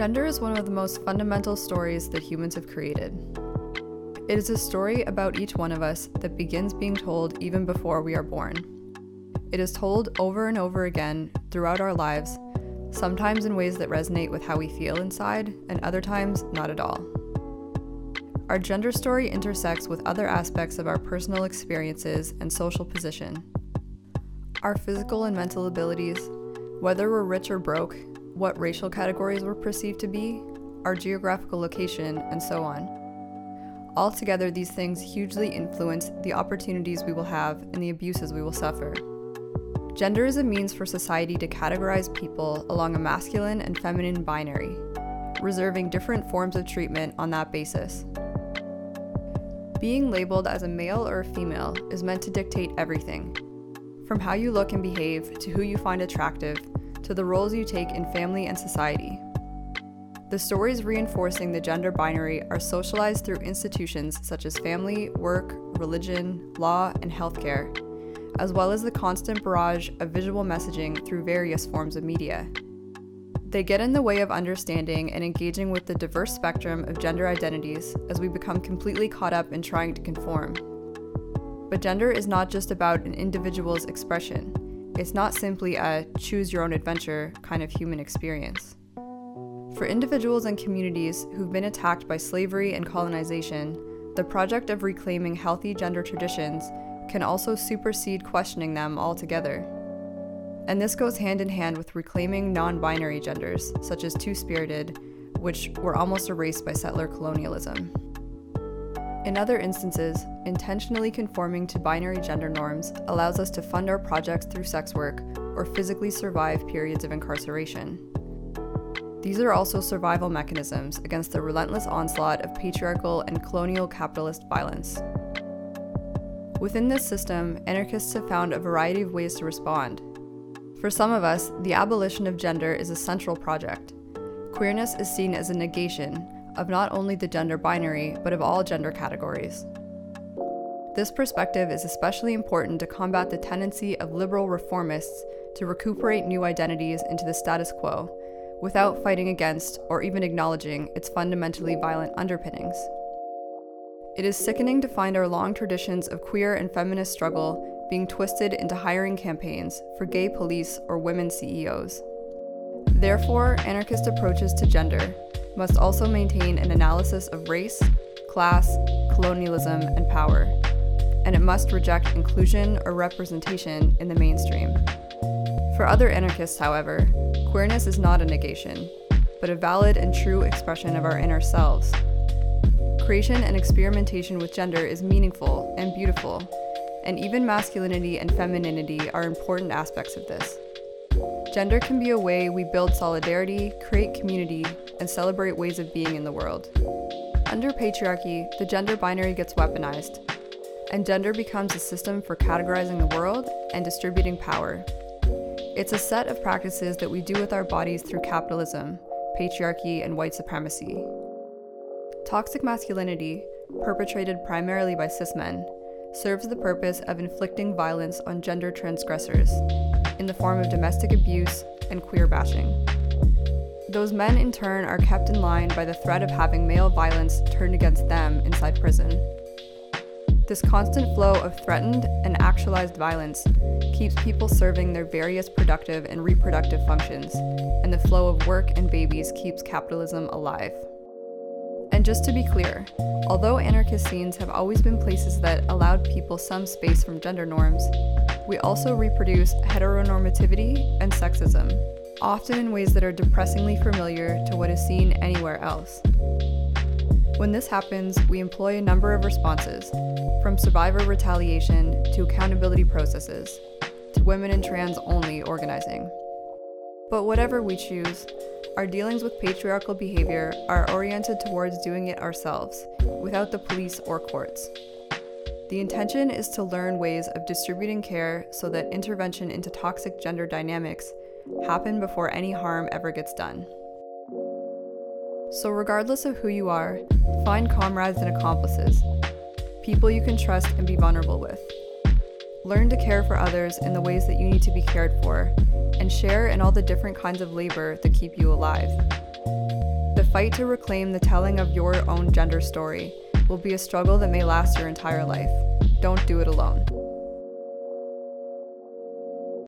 Gender is one of the most fundamental stories that humans have created. It is a story about each one of us that begins being told even before we are born. It is told over and over again throughout our lives, sometimes in ways that resonate with how we feel inside, and other times not at all. Our gender story intersects with other aspects of our personal experiences and social position. Our physical and mental abilities, whether we're rich or broke, what racial categories we're perceived to be, our geographical location, and so on. Altogether, these things hugely influence the opportunities we will have and the abuses we will suffer. Gender is a means for society to categorize people along a masculine and feminine binary, reserving different forms of treatment on that basis. Being labeled as a male or a female is meant to dictate everything from how you look and behave to who you find attractive to the roles you take in family and society. The stories reinforcing the gender binary are socialized through institutions such as family, work, religion, law, and healthcare, as well as the constant barrage of visual messaging through various forms of media. They get in the way of understanding and engaging with the diverse spectrum of gender identities as we become completely caught up in trying to conform. But gender is not just about an individual's expression. It's not simply a choose your own adventure kind of human experience. For individuals and communities who've been attacked by slavery and colonization, the project of reclaiming healthy gender traditions can also supersede questioning them altogether. And this goes hand in hand with reclaiming non binary genders, such as two spirited, which were almost erased by settler colonialism. In other instances, intentionally conforming to binary gender norms allows us to fund our projects through sex work or physically survive periods of incarceration. These are also survival mechanisms against the relentless onslaught of patriarchal and colonial capitalist violence. Within this system, anarchists have found a variety of ways to respond. For some of us, the abolition of gender is a central project. Queerness is seen as a negation of not only the gender binary, but of all gender categories. This perspective is especially important to combat the tendency of liberal reformists to recuperate new identities into the status quo without fighting against or even acknowledging its fundamentally violent underpinnings. It is sickening to find our long traditions of queer and feminist struggle being twisted into hiring campaigns for gay police or women CEOs. Therefore, anarchist approaches to gender must also maintain an analysis of race, class, colonialism, and power, and it must reject inclusion or representation in the mainstream. For other anarchists, however, queerness is not a negation, but a valid and true expression of our inner selves. Creation and experimentation with gender is meaningful and beautiful, and even masculinity and femininity are important aspects of this. Gender can be a way we build solidarity, create community, and celebrate ways of being in the world. Under patriarchy, the gender binary gets weaponized, and gender becomes a system for categorizing the world and distributing power. It's a set of practices that we do with our bodies through capitalism, patriarchy, and white supremacy. Toxic masculinity, perpetrated primarily by cis men, serves the purpose of inflicting violence on gender transgressors in the form of domestic abuse and queer bashing. Those men, in turn, are kept in line by the threat of having male violence turned against them inside prison. This constant flow of threatened and actualized violence keeps people serving their various productive and reproductive functions, and the flow of work and babies keeps capitalism alive. And just to be clear, although anarchist scenes have always been places that allowed people some space from gender norms, we also reproduce heteronormativity and sexism, often in ways that are depressingly familiar to what is seen anywhere else. When this happens, we employ a number of responses, from survivor retaliation to accountability processes, to women and trans only organizing. But whatever we choose, our dealings with patriarchal behavior are oriented towards doing it ourselves, without the police or courts. The intention is to learn ways of distributing care so that intervention into toxic gender dynamics happen before any harm ever gets done. So, regardless of who you are, find comrades and accomplices, people you can trust and be vulnerable with. Learn to care for others in the ways that you need to be cared for, and share in all the different kinds of labor that keep you alive. The fight to reclaim the telling of your own gender story will be a struggle that may last your entire life. Don't do it alone.